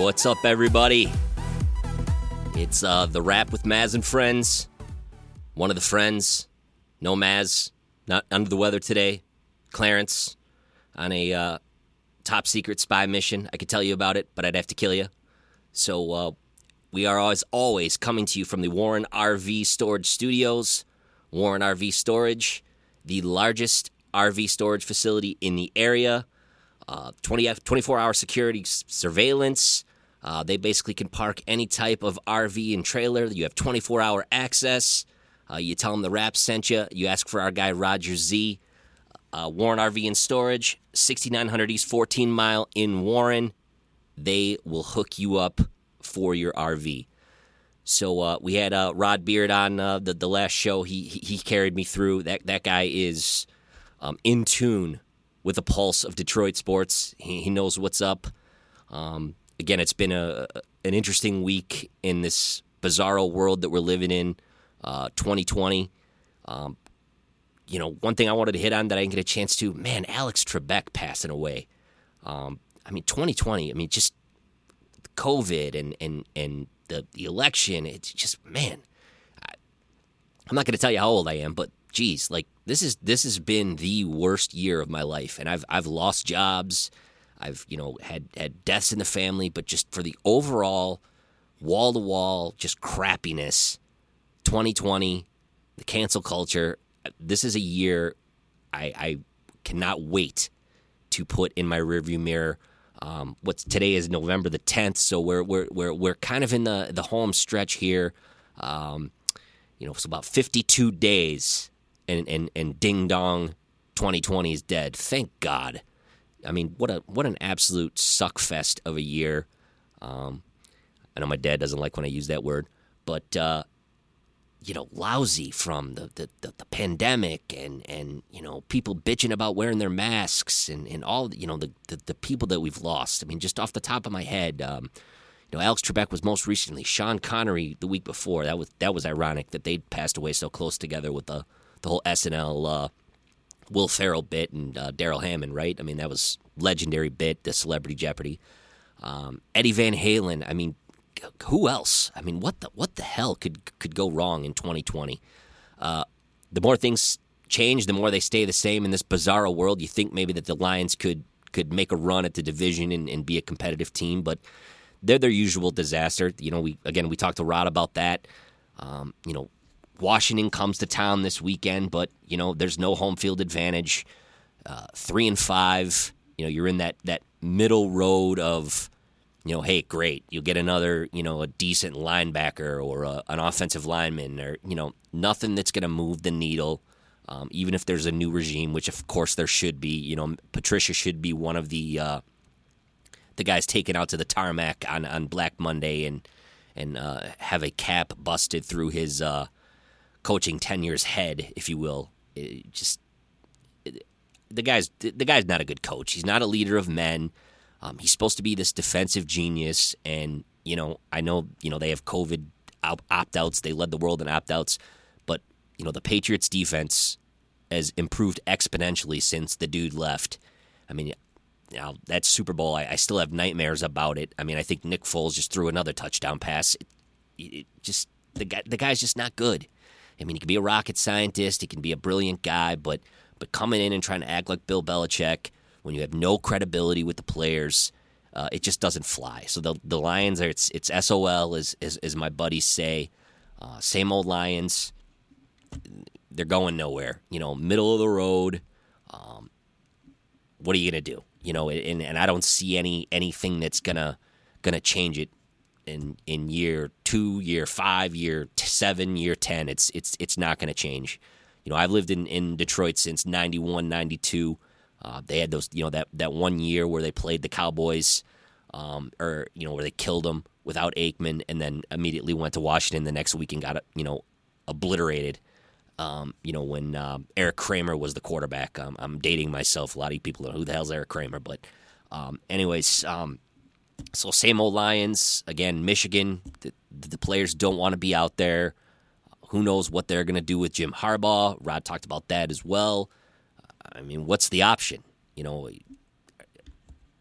What's up, everybody? It's uh, the rap with Maz and friends. One of the friends, no Maz, not under the weather today. Clarence on a uh, top secret spy mission. I could tell you about it, but I'd have to kill you. So uh, we are as always coming to you from the Warren RV Storage Studios. Warren RV Storage, the largest RV storage facility in the area. Uh, 20, 24 hour security surveillance. Uh, they basically can park any type of RV and trailer. You have 24 hour access. Uh, you tell them the rap sent you. You ask for our guy Roger Z. Uh, Warren RV and Storage, 6900 East 14 Mile in Warren. They will hook you up for your RV. So uh, we had uh, Rod Beard on uh, the the last show. He, he he carried me through. That that guy is um, in tune with the pulse of Detroit sports. He, he knows what's up. Um, again, it's been a an interesting week in this bizarro world that we're living in, uh, 2020. Um, you know, one thing I wanted to hit on that I didn't get a chance to, man, Alex Trebek passing away. Um, I mean, 2020. I mean, just COVID and and and the the election. It's just man. I, I'm not going to tell you how old I am, but geez, like this is this has been the worst year of my life, and I've I've lost jobs. I've you know had had deaths in the family, but just for the overall wall to wall just crappiness. 2020, the cancel culture. This is a year I, I cannot wait to put in my rearview mirror. Um, what's today is November the 10th, so we're we're we're we're kind of in the the home stretch here. Um, you know, it's about 52 days, and and and ding dong, 2020 is dead. Thank God. I mean, what a what an absolute suck fest of a year. Um, I know my dad doesn't like when I use that word, but uh, you know, lousy from the, the, the, the, pandemic and, and, you know, people bitching about wearing their masks and, and all, you know, the, the, the people that we've lost. I mean, just off the top of my head, um, you know, Alex Trebek was most recently, Sean Connery the week before. That was that was ironic that they'd passed away so close together with the, the whole SNL uh, Will Ferrell bit and uh, Darrell Hammond, right? I mean, that was legendary bit, the Celebrity Jeopardy. Um, Eddie Van Halen, I mean, who else? I mean, what the what the hell could could go wrong in 2020? Uh, the more things change, the more they stay the same in this bizarre world. You think maybe that the Lions could could make a run at the division and, and be a competitive team, but they're their usual disaster. You know, we again we talked to Rod about that. Um, you know, Washington comes to town this weekend, but you know there's no home field advantage. Uh, three and five. You know, you're in that that middle road of you know, hey, great, you'll get another, you know, a decent linebacker or a, an offensive lineman or, you know, nothing that's going to move the needle. Um, even if there's a new regime, which of course there should be, you know, Patricia should be one of the uh, the guys taken out to the tarmac on, on Black Monday and and uh, have a cap busted through his uh, coaching ten years head, if you will. It just it, the guy's the guy's not a good coach. He's not a leader of men. Um, he's supposed to be this defensive genius, and you know, I know you know they have COVID opt outs. They led the world in opt outs, but you know the Patriots defense has improved exponentially since the dude left. I mean, now that Super Bowl, I, I still have nightmares about it. I mean, I think Nick Foles just threw another touchdown pass. It, it just the guy, the guy's just not good. I mean, he can be a rocket scientist, he can be a brilliant guy, but but coming in and trying to act like Bill Belichick when you have no credibility with the players, uh, it just doesn't fly. So the the Lions are it's it's SOL as as, as my buddies say, uh, same old Lions. They're going nowhere. You know, middle of the road. Um, what are you gonna do? You know, and and I don't see any anything that's gonna gonna change it in in year two, year five, year seven, year ten. It's it's it's not gonna change. You know, I've lived in, in Detroit since 91, 92. Uh, they had those, you know, that, that one year where they played the Cowboys, um, or you know, where they killed them without Aikman, and then immediately went to Washington the next week and got, you know, obliterated. Um, you know, when uh, Erik Kramer was the quarterback. Um, I'm dating myself. A lot of people know who the hell's Erik Kramer, but um, anyways, um, so same old Lions again. Michigan, the, the players don't want to be out there. Who knows what they're going to do with Jim Harbaugh? Rod talked about that as well. I mean, what's the option? You know,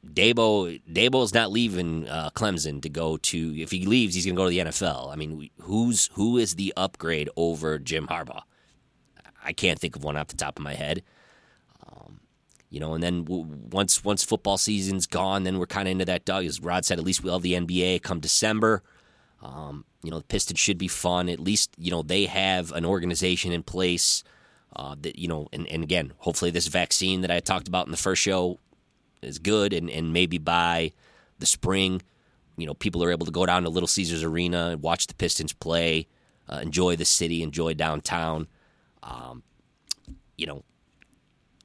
Dabo Dabo's not leaving uh, Clemson to go to. If he leaves, he's going to go to the NFL. I mean, who's who is the upgrade over Jim Harbaugh? I can't think of one off the top of my head. You know, and then once once football season's gone, then we're kind of into that dog. As Rod said, at least we'll have the NBA come December. Um, you know, the Pistons should be fun. At least you know they have an organization in place. Uh, that you know, and, and again, hopefully this vaccine that I talked about in the first show is good, and, and maybe by the spring, you know, people are able to go down to Little Caesars Arena and watch the Pistons play, uh, enjoy the city, enjoy downtown. Um, you know,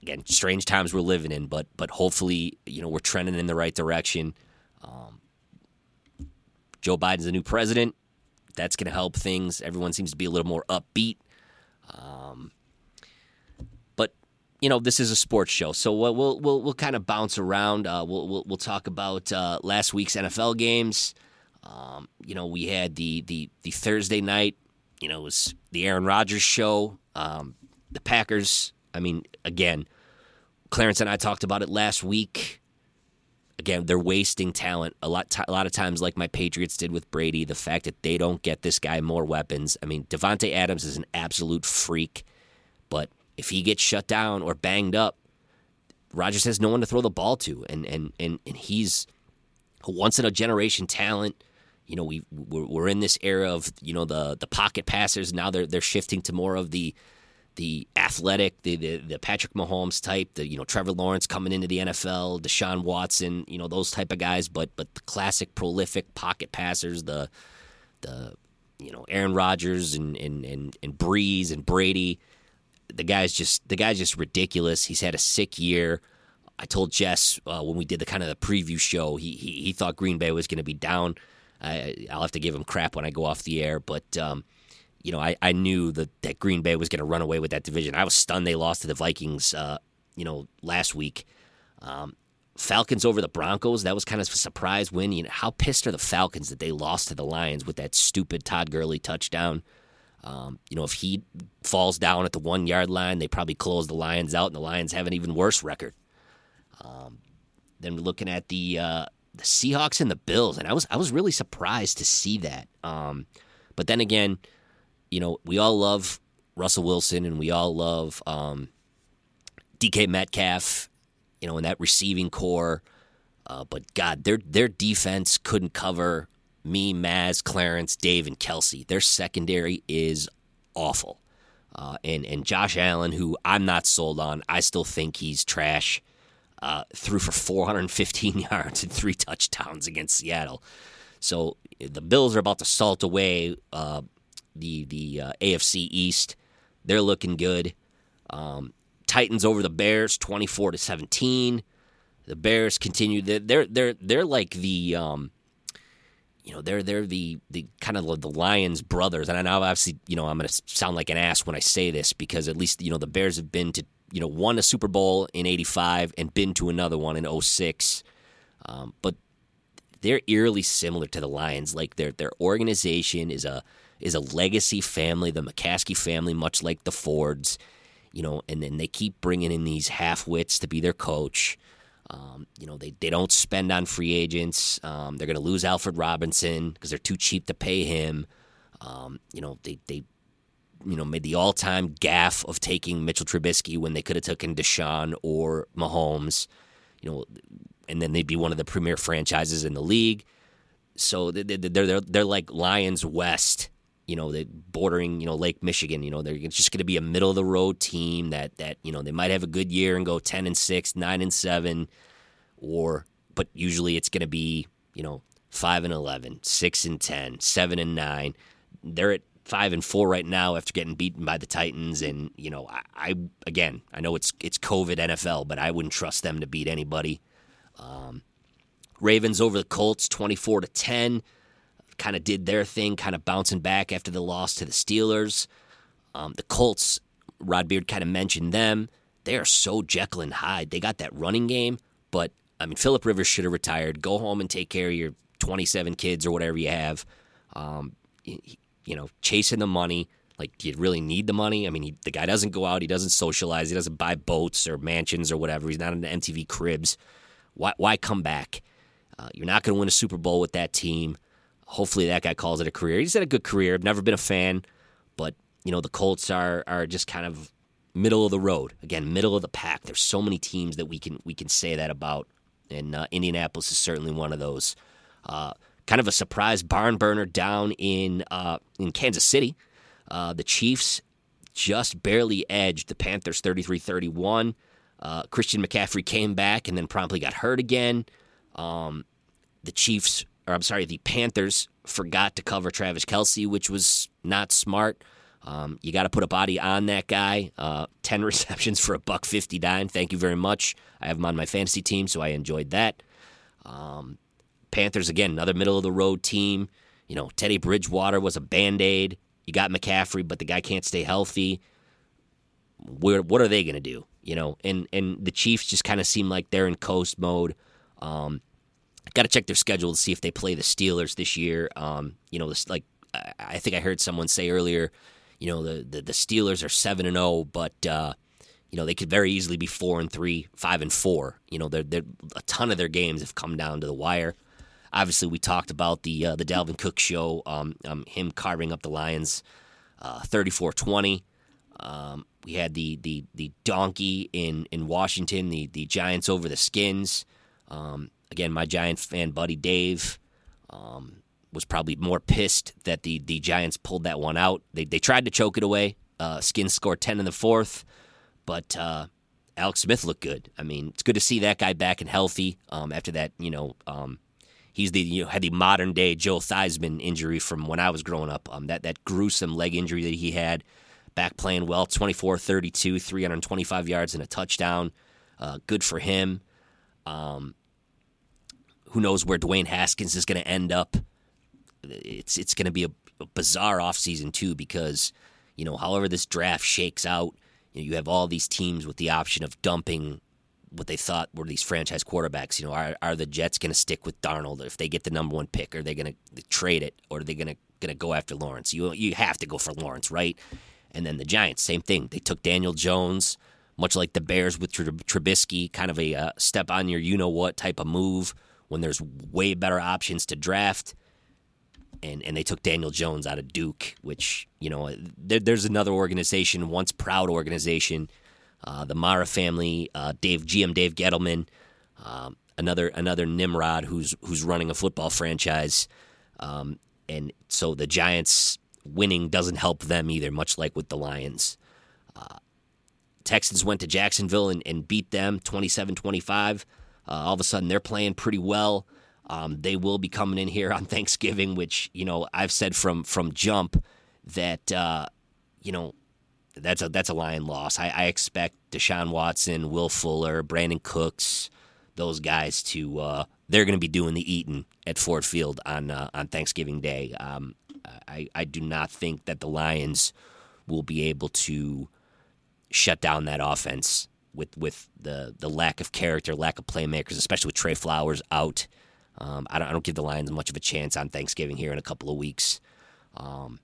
again, strange times we're living in, but but hopefully, you know, we're trending in the right direction. Um, Joe Biden's the new president. That's going to help things. Everyone seems to be a little more upbeat. Um, but you know, this is a sports show, so we'll we'll we'll, we'll kind of bounce around. Uh, we'll, we'll, we'll talk about uh, last week's NFL games. Um, you know, we had the the the Thursday night. You know, it was the Aaron Rodgers show. Um, the Packers. I mean, again, Clarence and I talked about it last week. Again, they're wasting talent a lot. T- a lot of times, like my Patriots did with Brady. The fact that they don't get this guy more weapons. I mean, Davante Adams is an absolute freak, but if he gets shut down or banged up, Rodgers has no one to throw the ball to, and and and, and he's a once in a generation talent. You know, we we're, we're in this era of you know the the pocket passers. Now they're they're shifting to more of the the athletic, the, the, the Patrick Mahomes type, the you know Trevor Lawrence coming into the NFL, Deshaun Watson, you know those type of guys. But but the classic prolific pocket passers, the the you know Aaron Rodgers and and and, and Brees and Brady the guy's just the guy's just ridiculous. He's had a sick year. I told Jess uh, when we did the kind of the preview show, he he, he thought Green Bay was going to be down. I, will have to give him crap when I go off the air, but um, you know I, I knew that, that Green Bay was going to run away with that division. I was stunned they lost to the Vikings, uh, you know, last week. Um, Falcons over the Broncos. That was kind of a surprise win. You know, how pissed are the Falcons that they lost to the Lions with that stupid Todd Gurley touchdown? Um, you know, if he falls down at the one yard line, they probably close the Lions out, and the Lions have an even worse record. Um, then looking at the uh, the Seahawks and the Bills, and I was I was really surprised to see that. Um, but then again, you know, we all love Russell Wilson, and we all love um, DK Metcalf, you know, in that receiving corps. Uh, but God, their their defense couldn't cover me, Maz, Clarence, Dave, and Kelsey. Their secondary is awful. Uh, and and Josh Allen, who I'm not sold on, I still think he's trash. Uh, threw for 415 yards and three touchdowns against Seattle. So the Bills are about to salt away uh, the the uh, AFC East. They're looking good. Um, Titans over the Bears, 24 to 17. The Bears continue. They're they're, they're like the um, you know they're they're the the kind of the Lions brothers, and I know obviously you know I'm going to sound like an ass when I say this because at least you know the Bears have been to you know won a Super Bowl in '85 and been to another one in 06. Um, but they're eerily similar to the Lions. Like their their organization is a is a legacy family, the McCaskey family, much like the Fords. You know, and then they keep bringing in these half wits to be their coach. Um, you know, they, they don't spend on free agents. Um, they're going to lose Alfred Robinson because they're too cheap to pay him. Um, you know, they, they you know made the all time gaffe of taking Mitchell Trubisky when they could have taken Deshaun or Mahomes. You know, and then they'd be one of the premier franchises in the league. So they're they're they're like Lions West. You know, they bordering you know Lake Michigan. You know, they're just going to be a middle of the road team that that you know they might have a good year and go ten and six, nine and seven or but usually it's going to be you know five and 11, 6 and 10, 7 and nine. They're at five and four right now after getting beaten by the Titans. And you know, I, I again, I know it's it's COVID NFL, but I wouldn't trust them to beat anybody. Um, Ravens over the Colts, twenty four to ten. Kind of did their thing, kind of bouncing back after the loss to the Steelers. Um, the Colts, Rod Beard kind of mentioned them. They are so Jekyll and Hyde. They got that running game, but I mean, Philip Rivers should have retired. Go home and take care of your 27 kids or whatever you have. Um, you know, chasing the money. Like, do you really need the money? I mean, he, the guy doesn't go out. He doesn't socialize. He doesn't buy boats or mansions or whatever. He's not into MTV Cribs. Why, why come back? Uh, you're not going to win a Super Bowl with that team. Hopefully, that guy calls it a career. He's had a good career. I've never been a fan, but you know the Colts are are just kind of middle of the road. Again, middle of the pack. There's so many teams that we can we can say that about, and uh, Indianapolis is certainly one of those. Uh, kind of a surprise barn burner down in uh, in Kansas City. Uh, the Chiefs just barely edged the Panthers 33 31. Uh, Christian McCaffrey came back and then promptly got hurt again. Um, the Chiefs, or I'm sorry, the Panthers forgot to cover Travis Kelce, which was not smart. Um, you got to put a body on that guy. Uh, Ten receptions for a buck fifty nine. Thank you very much. I have him on my fantasy team, so I enjoyed that. Um, Panthers again, another middle of the road team. You know, Teddy Bridgewater was a band aid. You got McCaffrey, but the guy can't stay healthy. Where what are they going to do? You know, and and the Chiefs just kind of seem like they're in coast mode. Um, got to check their schedule to see if they play the Steelers this year. Um, you know, like I think I heard someone say earlier you know the the, the Steelers are seven and zero, oh, but uh, you know they could very easily be four and three, five and four. You know, they're, they're, a ton of their games have come down to the wire. Obviously, we talked about the uh, the Dalvin Cook show, um, um, him carving up the Lions, uh, 34-20. Um, we had the, the the donkey in, in Washington, the the Giants over the Skins. Um, again, my Giant fan buddy Dave um, was probably more pissed that the the Giants pulled that one out. They they tried to choke it away. Uh, Skins scored ten in the fourth, but uh, Alex Smith looked good. I mean, it's good to see that guy back and healthy um, after that. You know, um, he's the you know had the modern day Joe Theismann injury from when I was growing up. Um, that that gruesome leg injury that he had. Back playing well, 24-32, 325 yards and a touchdown. Uh, good for him. Um, who knows where Dwayne Haskins is going to end up? it's it's going to be a, a bizarre offseason too because you know however this draft shakes out you, know, you have all these teams with the option of dumping what they thought were these franchise quarterbacks. You know, are are the Jets going to stick with Darnold if they get the number one pick? Are they going to trade it, or are they going to going to go after Lawrence? You you have to go for Lawrence, right? And then the Giants, same thing. They took Daniel Jones, much like the Bears with Trubisky, kind of a uh, step on your you know what type of move when there's way better options to draft and and they took Daniel Jones out of Duke, which you know there, there's another organization, once proud organization, uh, the Mara family, uh, Dave GM Dave Gettleman, um, another another Nimrod who's who's running a football franchise, um, and so the Giants winning doesn't help them either, much like with the Lions. Uh, Texans went to Jacksonville and, and beat them 27 25. Uh, all of a sudden, they're playing pretty well. Um, they will be coming in here on Thanksgiving, which you know I've said from from jump that uh, you know that's a that's a lion loss. I, I, expect Deshaun Watson, Will Fuller, Brandin Cooks, those guys to uh, they're going to be doing the eating at Ford Field on uh, on Thanksgiving Day. Um, I I do not think that the Lions will be able to shut down that offense with with the the lack of character, lack of playmakers, especially with Trey Flowers out. Um, I, don't, I, don't, give the Lions much of a chance on Thanksgiving here in a couple of weeks. Um,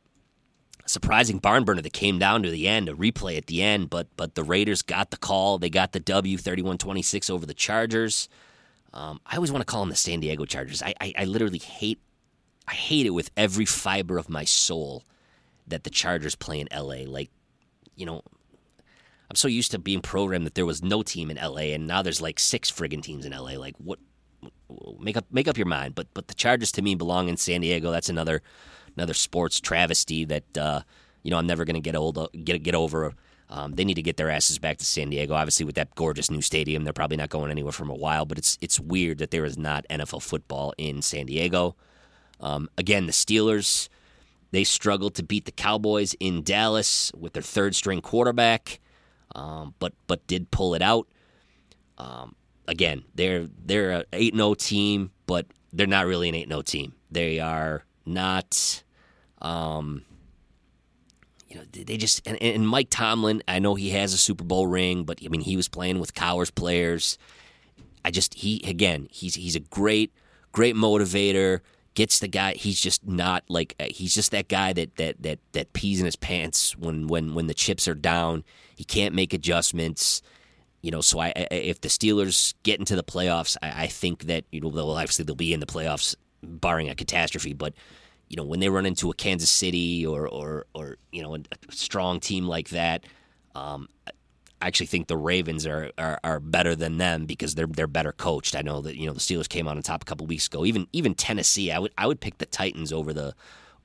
surprising barn burner that came down to the end, a replay at the end, but but the Raiders got the call. They got the W 31 26 over the Chargers. Um, I always want to call them the San Diego Chargers. I, I, I literally hate I hate it with every fiber of my soul that the Chargers play in LA. Like, you know, I'm so used to being programmed that there was no team in LA, and now there's like six friggin' teams in LA. Like, what make up make up your mind. But but the Chargers to me belong in San Diego. That's another another sports travesty that uh, you know I'm never to get old get get over. Um, they need to get their asses back to San Diego. Obviously, with that gorgeous new stadium, they're probably not going anywhere for a while. But it's it's weird that there is not NFL football in San Diego. Um, again, the Steelers they struggled to beat the Cowboys in Dallas with their third string quarterback, um, but but did pull it out. Um, again, they're they're an eight 0 team, but they're not really an eight 0 team. They are not. Um, you know, they just and, and, Mike Tomlin. I know he has a Super Bowl ring, but I mean, he was playing with Cowher's players. I just he again, he's he's a great great motivator. Gets the guy. He's just not like he's just that guy that that that that pees in his pants when when when the chips are down. He can't make adjustments you know, so I, I, if the Steelers get into the playoffs, I, I think that you know they'll obviously they'll be in the playoffs, barring a catastrophe. But you know, when they run into a Kansas City or or or you know a, strong team like that, um, actually think the Ravens are, are, are better than them because they're they're better coached. I know that you know the Steelers came out on top a couple weeks ago. Even even Tennessee, I would I would pick the Titans over the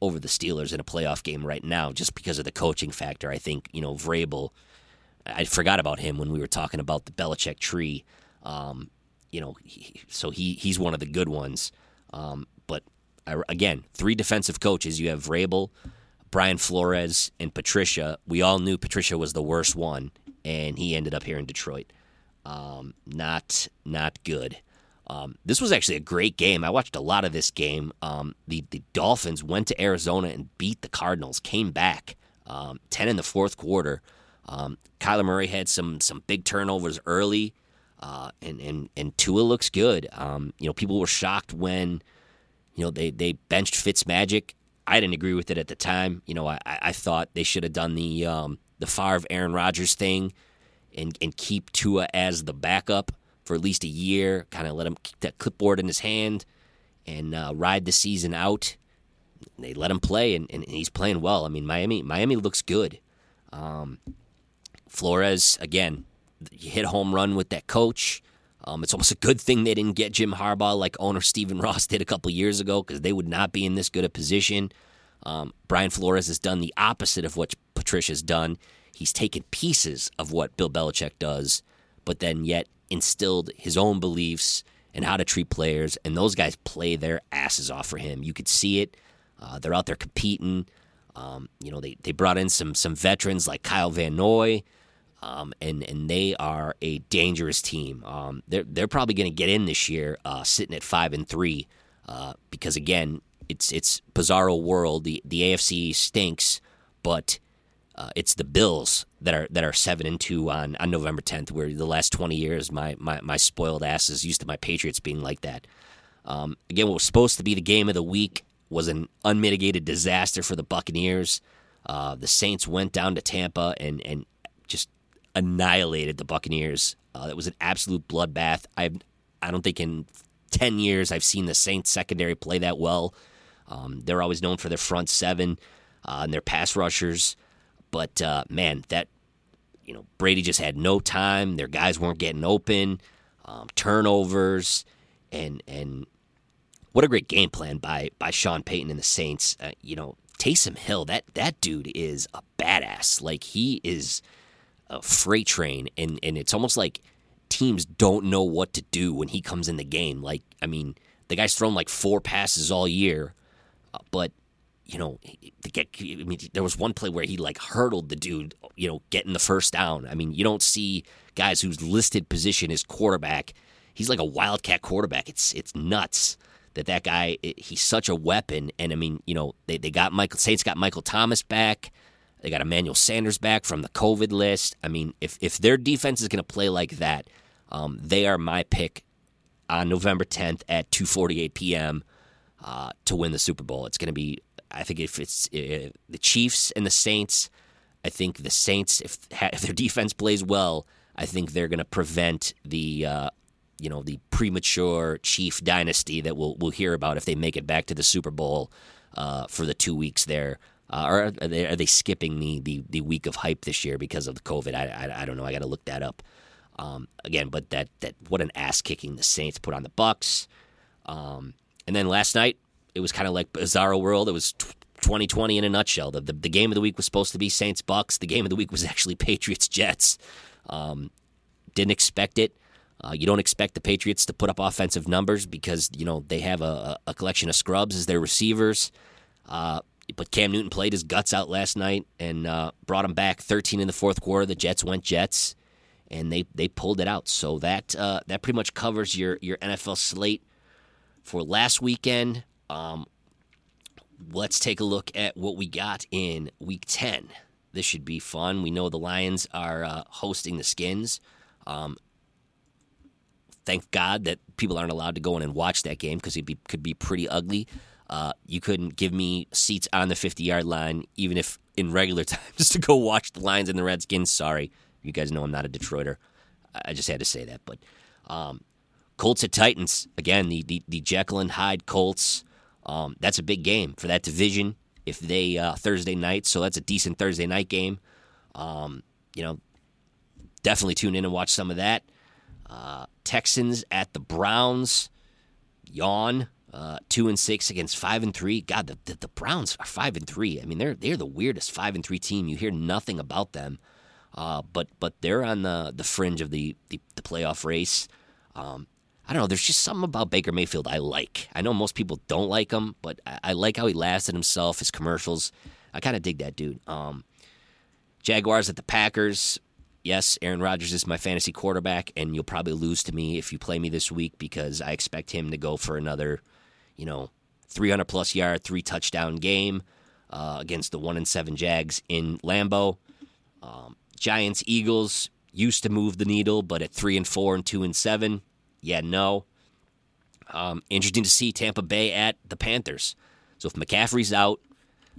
over the Steelers in a playoff game right now just because of the coaching factor. I think you know Vrabel I forgot about him when we were talking about the Belichick tree. Um, you know, he, so he he's one of the good ones. Um, but I, again, three defensive coaches. You have Vrabel, Brian Flores, and Patricia. We all knew Patricia was the worst one, and he ended up here in Detroit. Um, not not good. Um, this was actually a great game. I watched a lot of this game. Um, the the Dolphins went to Arizona and beat the Cardinals. Came back um, ten in the fourth quarter. Um, Kyler Murray had some some big turnovers early, uh, and and and Tua looks good. Um, you know, people were shocked when you know they they benched Fitzmagic. I didn't agree with it at the time. You know, I, I thought they should have done the the Favre Aaron Rodgers thing, and and keep Tua as the backup for at least a year. Kind of let him keep that clipboard in his hand and uh, ride the season out. They let him play, and, and he's playing well. I mean, Miami Miami looks good. Um, Flores, again, hit home run with that coach. Um, it's almost a good thing they didn't get Jim Harbaugh like owner Stephen Ross did a couple years ago because they would not be in this good a position. Um, Brian Flores has done the opposite of what Patricia's done. He's taken pieces of what Bill Belichick does, but then yet instilled his own beliefs and how to treat players. And those guys play their asses off for him. You could see it. Uh, they're out there competing. Um, you know, they, they brought in some some veterans like Kyle Van Noy. Um, and and they are a dangerous team. Um, they're they're probably going to get in this year, uh, sitting at five and three, uh, because again, it's it's bizarro world. The the AFC stinks, but uh, it's the Bills that are that are seven and two on, on November tenth. Where the last twenty years, my, my my spoiled asses used to my Patriots being like that. Um, again, what was supposed to be the game of the week was an unmitigated disaster for the Buccaneers. Uh, the Saints went down to Tampa and and just annihilated the Buccaneers. Uh, it was an absolute bloodbath. I I don't think in ten years I've seen the Saints secondary play that well. Um, they're always known for their front seven uh, and their pass rushers, but uh, man, that you know Brady just had no time. Their guys weren't getting open, um, turnovers, and and what a great game plan by by Sean Payton and the Saints. Uh, you know Taysom Hill, that that dude is a badass. Like he is a freight train, and and it's almost like teams don't know what to do when he comes in the game. Like, I mean, the guy's thrown like four passes all year, but you know, get, I mean, there was one play where he like hurdled the dude, you know, getting the first down. I mean, you don't see guys whose listed position is quarterback. He's like a wildcat quarterback. It's it's nuts that that guy. He's such a weapon. And I mean, you know, they they got Michael Saints got Michael Thomas back. They got Emmanuel Sanders back from the COVID list. I mean, if if their defense is going to play like that, um, they are my pick on November 10th at 2:48 p.m. Uh, to win the Super Bowl. It's going to be. I think if it's uh, the Chiefs and the Saints, I think the Saints, if if their defense plays well, I think they're going to prevent the. Uh, you know the premature Chief dynasty that we'll we'll hear about if they make it back to the Super Bowl uh, for the two weeks there. Uh, are they, are they skipping the, the, the week of hype this year because of the COVID? I, I, I don't know. I got to look that up. Um, again, but that, that what an ass kicking the Saints put on the Bucks. Um, and then last night it was kind of like Bizarro World. It was 2020 in a nutshell. The, the, the game of the week was supposed to be Saints Bucks. The game of the week was actually Patriots Jets. Um, didn't expect it. Uh, you don't expect the Patriots to put up offensive numbers because you know they have a, a collection of scrubs as their receivers. Uh, but Cam Newton played his guts out last night and uh, brought him back 13 in the fourth quarter. The Jets went Jets, and they they pulled it out. So that uh, that pretty much covers your your NFL slate for last weekend. Um, let's take a look at what we got in Week 10. This should be fun. We know the Lions are uh, hosting the Skins. Um, thank God that people aren't allowed to go in and watch that game because it be, could be pretty ugly. Uh, you couldn't give me seats on the 50 yard line, even if in regular times, to go watch the Lions and the Redskins. Sorry. You guys know I'm not a Detroiter. I just had to say that. But um, Colts at Titans again. The the, the Jekyll and Hyde Colts. Um, that's a big game for that division. If they uh, Thursday night, so that's a decent Thursday night game. Um, you know, definitely tune in and watch some of that. Uh, Texans at the Browns. Yawn. Uh, two and six against five and three. God, the, the, the Browns are five and three. I mean, they're they're the weirdest five and three team. You hear nothing about them, uh, but but they're on the the fringe of the the, the playoff race. Um, I don't know. There's just something about Baker Mayfield I like. I know most people don't like him, but I, I like how he lasted himself, his commercials. I kind of dig that dude. Um, Jaguars at the Packers. Yes, Aaron Rodgers is my fantasy quarterback, and you'll probably lose to me if you play me this week because I expect him to go for another, you know, 300 plus yard, three touchdown game uh, against the one and seven Jags in Lambeau. Um, Giants, Eagles used to move the needle, but at three and four and two and seven, yeah, no. Um, interesting to see Tampa Bay at the Panthers. So if McCaffrey's out,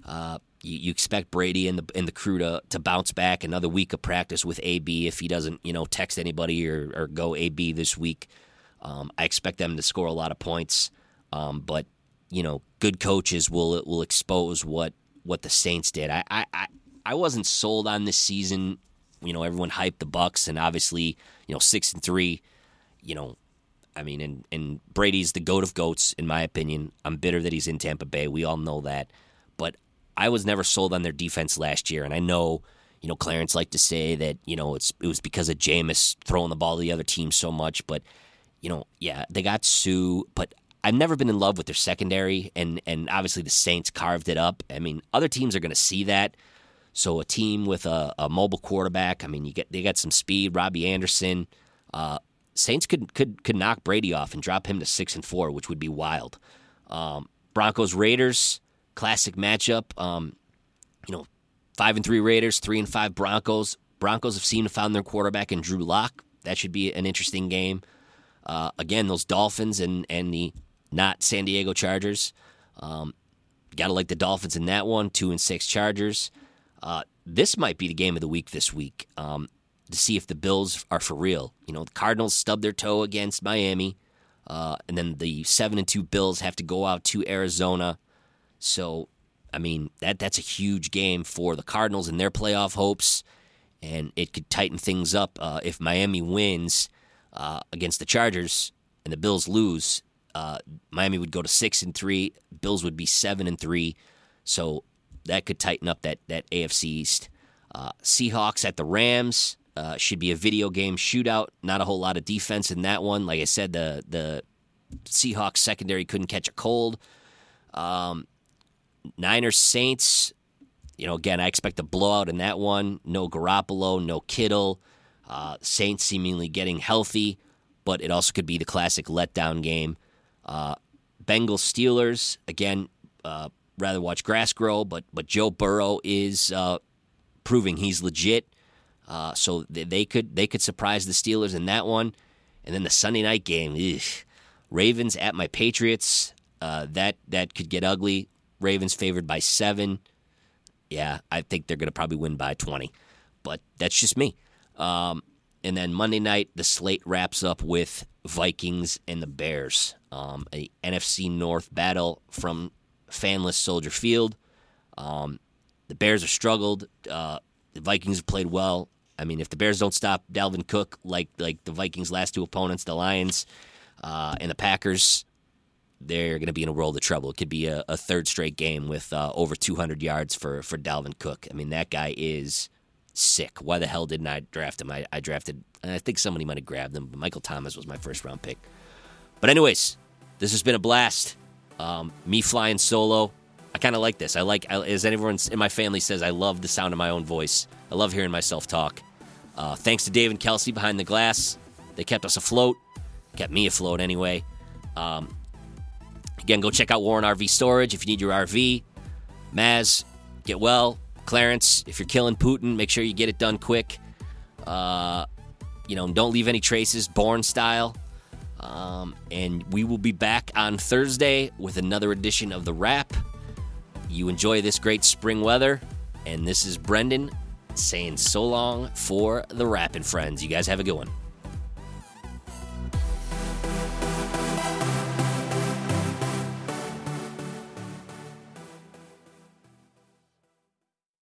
uh, you, you, expect Brady and the and the crew to, to bounce back another week of practice with AB if he doesn't you know text anybody or, or go AB this week. Um, I expect them to score a lot of points, um, but you know good coaches will will expose what what the Saints did. I I I wasn't sold on this season. You know everyone hyped the Bucks and obviously you know six and three. You know I mean, and, and Brady's the goat of goats, in my opinion. I'm bitter that he's in Tampa Bay. We all know that. But I was never sold on their defense last year. And I know, you know, Clarence liked to say that, you know, it's it was because of Jameis throwing the ball to the other team so much. But, you know, yeah, they got Suh. But I've never been in love with their secondary. And, and obviously the Saints carved it up. I mean, other teams are going to see that. So a team with a, a mobile quarterback, I mean, you get they got some speed. Robbie Anderson, uh, Saints could could could knock Brady off and drop him to six and four, which would be wild. Um, Broncos Raiders classic matchup. Um, you know, five and three Raiders, three and five Broncos. Broncos have seemed to found their quarterback in Drew Lock. That should be an interesting game. Uh, again, those Dolphins and and the not San Diego Chargers. Um, Got to like the Dolphins in that one. Two and six Chargers. Uh, this might be the game of the week this week. Um, to see if the Bills are for real. You know, the Cardinals stubbed their toe against Miami, uh, and then the seven and two Bills have to go out to Arizona. So, I mean that that's a huge game for the Cardinals and their playoff hopes, and it could tighten things up uh, if Miami wins uh, against the Chargers and the Bills lose. Uh, Miami would go to six and three. Bills would be seven and three. So that could tighten up that that AFC East. Uh, Seahawks at the Rams. Uh, should be a video game shootout. Not a whole lot of defense in that one. Like I said, the the Seahawks secondary couldn't catch a cold. Um, Niners Saints. You know, again, I expect a blowout in that one. No Garoppolo, no Kittle. Uh, Saints seemingly getting healthy, but it also could be the classic letdown game. Uh, Bengals Steelers again. Uh, rather watch grass grow, but but Joe Burrow is uh, proving he's legit. Uh, so they could they could surprise the Steelers in that one, and then the Sunday night game, ugh, Ravens at my Patriots. Uh, that that could get ugly. Ravens favored by seven. Yeah, I think they're going to probably win by twenty, but that's just me. Um, and then Monday night, the slate wraps up with Vikings and the Bears, um, a NFC North battle from fanless Soldier Field. Um, the Bears have struggled. Uh, the Vikings have played well. I mean, if the Bears don't stop Dalvin Cook like like the Vikings' last two opponents, the Lions uh, and the Packers, they're going to be in a world of trouble. It could be a, a third straight game with uh, over 200 yards for for Dalvin Cook. I mean, that guy is sick. Why the hell didn't I draft him? I, I drafted. I think somebody might have grabbed him. But Michael Thomas was my first round pick. But anyways, this has been a blast. Um, me flying solo. I kind of like this. I like, as everyone in my family says, I love the sound of my own voice. I love hearing myself talk. Uh, thanks to Dave and Kelsey behind the glass. They kept us afloat, kept me afloat anyway. Um, again, go check out Warren RV Storage if you need your RV. Maz, get well. Clarence, if you're killing Putin, make sure you get it done quick. Uh, you know, don't leave any traces, Bourne style. Um, and we will be back on Thursday with another edition of The Rap. You enjoy this great spring weather. And this is Brendan saying so long for the Rapping Friends. You guys have a good one.